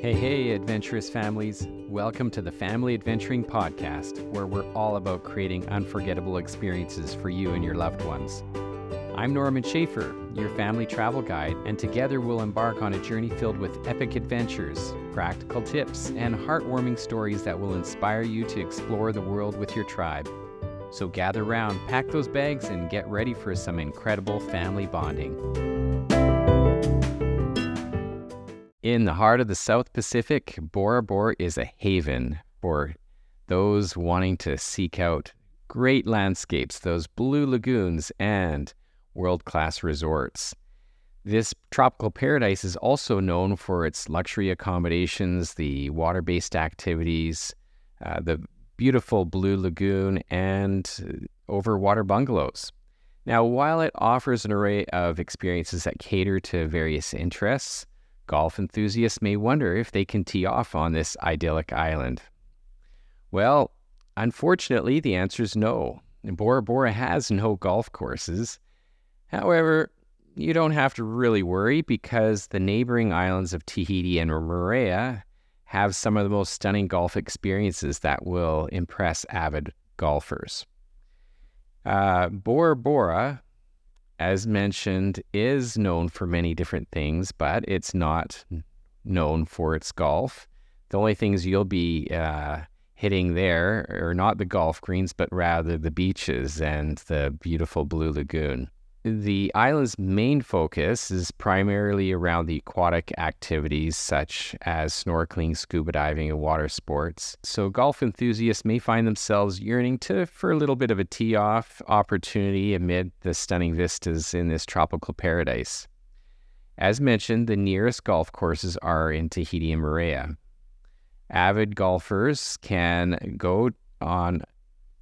Hey, hey, adventurous families. Welcome to the Family Adventuring Podcast, where we're all about creating unforgettable experiences for you and your loved ones. I'm Norman Schaefer, your family travel guide, and together we'll embark on a journey filled with epic adventures, practical tips, and heartwarming stories that will inspire you to explore the world with your tribe. So gather round, pack those bags, and get ready for some incredible family bonding. In the heart of the South Pacific, Bora Bora is a haven for those wanting to seek out great landscapes, those blue lagoons, and world class resorts. This tropical paradise is also known for its luxury accommodations, the water based activities, uh, the beautiful blue lagoon, and overwater bungalows. Now, while it offers an array of experiences that cater to various interests, golf enthusiasts may wonder if they can tee off on this idyllic island. Well, unfortunately, the answer is no. Bora Bora has no golf courses. However, you don't have to really worry because the neighboring islands of Tahiti and Moorea have some of the most stunning golf experiences that will impress avid golfers. Uh, Bora Bora as mentioned, is known for many different things, but it's not known for its golf. The only things you'll be uh, hitting there are not the golf greens, but rather the beaches and the beautiful blue lagoon. The island's main focus is primarily around the aquatic activities such as snorkeling, scuba diving, and water sports. So, golf enthusiasts may find themselves yearning to for a little bit of a tee off opportunity amid the stunning vistas in this tropical paradise. As mentioned, the nearest golf courses are in Tahiti and Moorea. Avid golfers can go on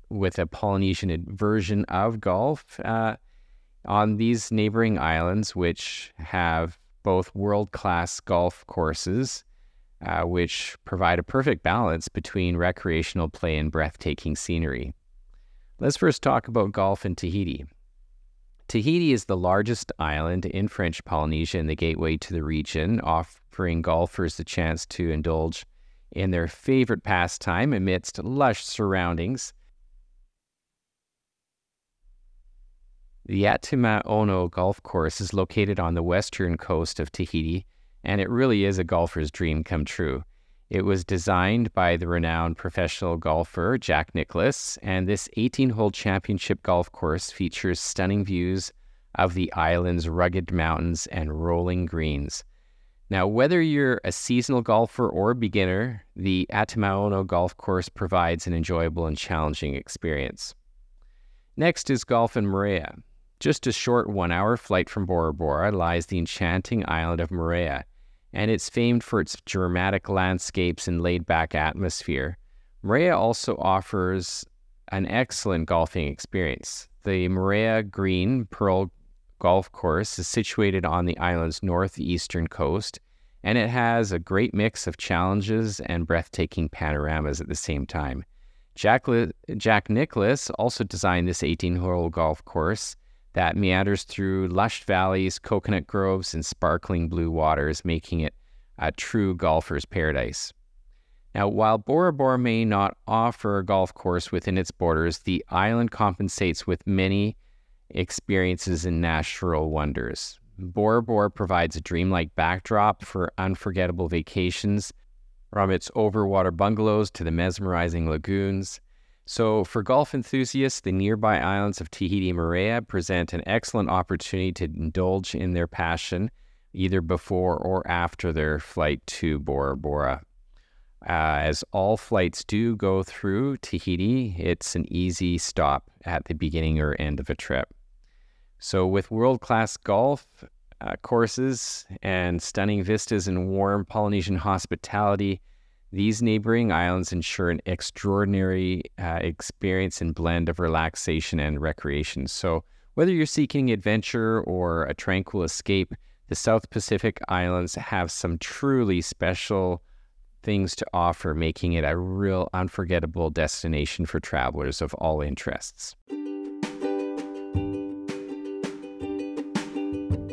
with a Polynesian version of golf. Uh, on these neighboring islands, which have both world class golf courses, uh, which provide a perfect balance between recreational play and breathtaking scenery. Let's first talk about golf in Tahiti. Tahiti is the largest island in French Polynesia and the gateway to the region, offering golfers the chance to indulge in their favorite pastime amidst lush surroundings The Atimaono Ono Golf Course is located on the western coast of Tahiti, and it really is a golfer's dream come true. It was designed by the renowned professional golfer Jack Nicklaus, and this 18 hole championship golf course features stunning views of the island's rugged mountains and rolling greens. Now, whether you're a seasonal golfer or a beginner, the Atimaono Golf Course provides an enjoyable and challenging experience. Next is golf in Moorea. Just a short one hour flight from Bora Bora lies the enchanting island of Moorea, and it's famed for its dramatic landscapes and laid back atmosphere. Moorea also offers an excellent golfing experience. The Moorea Green Pearl Golf Course is situated on the island's northeastern coast, and it has a great mix of challenges and breathtaking panoramas at the same time. Jack, Jack Nicklaus also designed this 18 hole golf course that meanders through lush valleys, coconut groves, and sparkling blue waters, making it a true golfer's paradise. Now, while Bora Bora may not offer a golf course within its borders, the island compensates with many experiences and natural wonders. Bora Bora provides a dreamlike backdrop for unforgettable vacations, from its overwater bungalows to the mesmerizing lagoons. So, for golf enthusiasts, the nearby islands of Tahiti and Moorea present an excellent opportunity to indulge in their passion either before or after their flight to Bora Bora. Uh, as all flights do go through Tahiti, it's an easy stop at the beginning or end of a trip. So, with world class golf uh, courses and stunning vistas and warm Polynesian hospitality, these neighboring islands ensure an extraordinary uh, experience and blend of relaxation and recreation. So, whether you're seeking adventure or a tranquil escape, the South Pacific Islands have some truly special things to offer, making it a real unforgettable destination for travelers of all interests.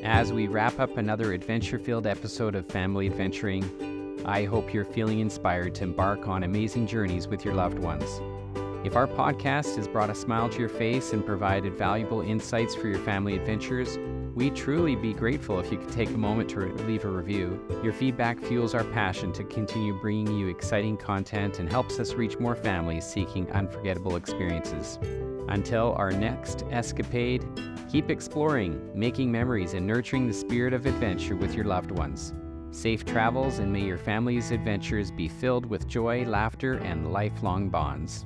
As we wrap up another adventure filled episode of Family Adventuring, I hope you're feeling inspired to embark on amazing journeys with your loved ones. If our podcast has brought a smile to your face and provided valuable insights for your family adventures, we'd truly be grateful if you could take a moment to leave a review. Your feedback fuels our passion to continue bringing you exciting content and helps us reach more families seeking unforgettable experiences. Until our next escapade, keep exploring, making memories, and nurturing the spirit of adventure with your loved ones. Safe travels, and may your family's adventures be filled with joy, laughter, and lifelong bonds.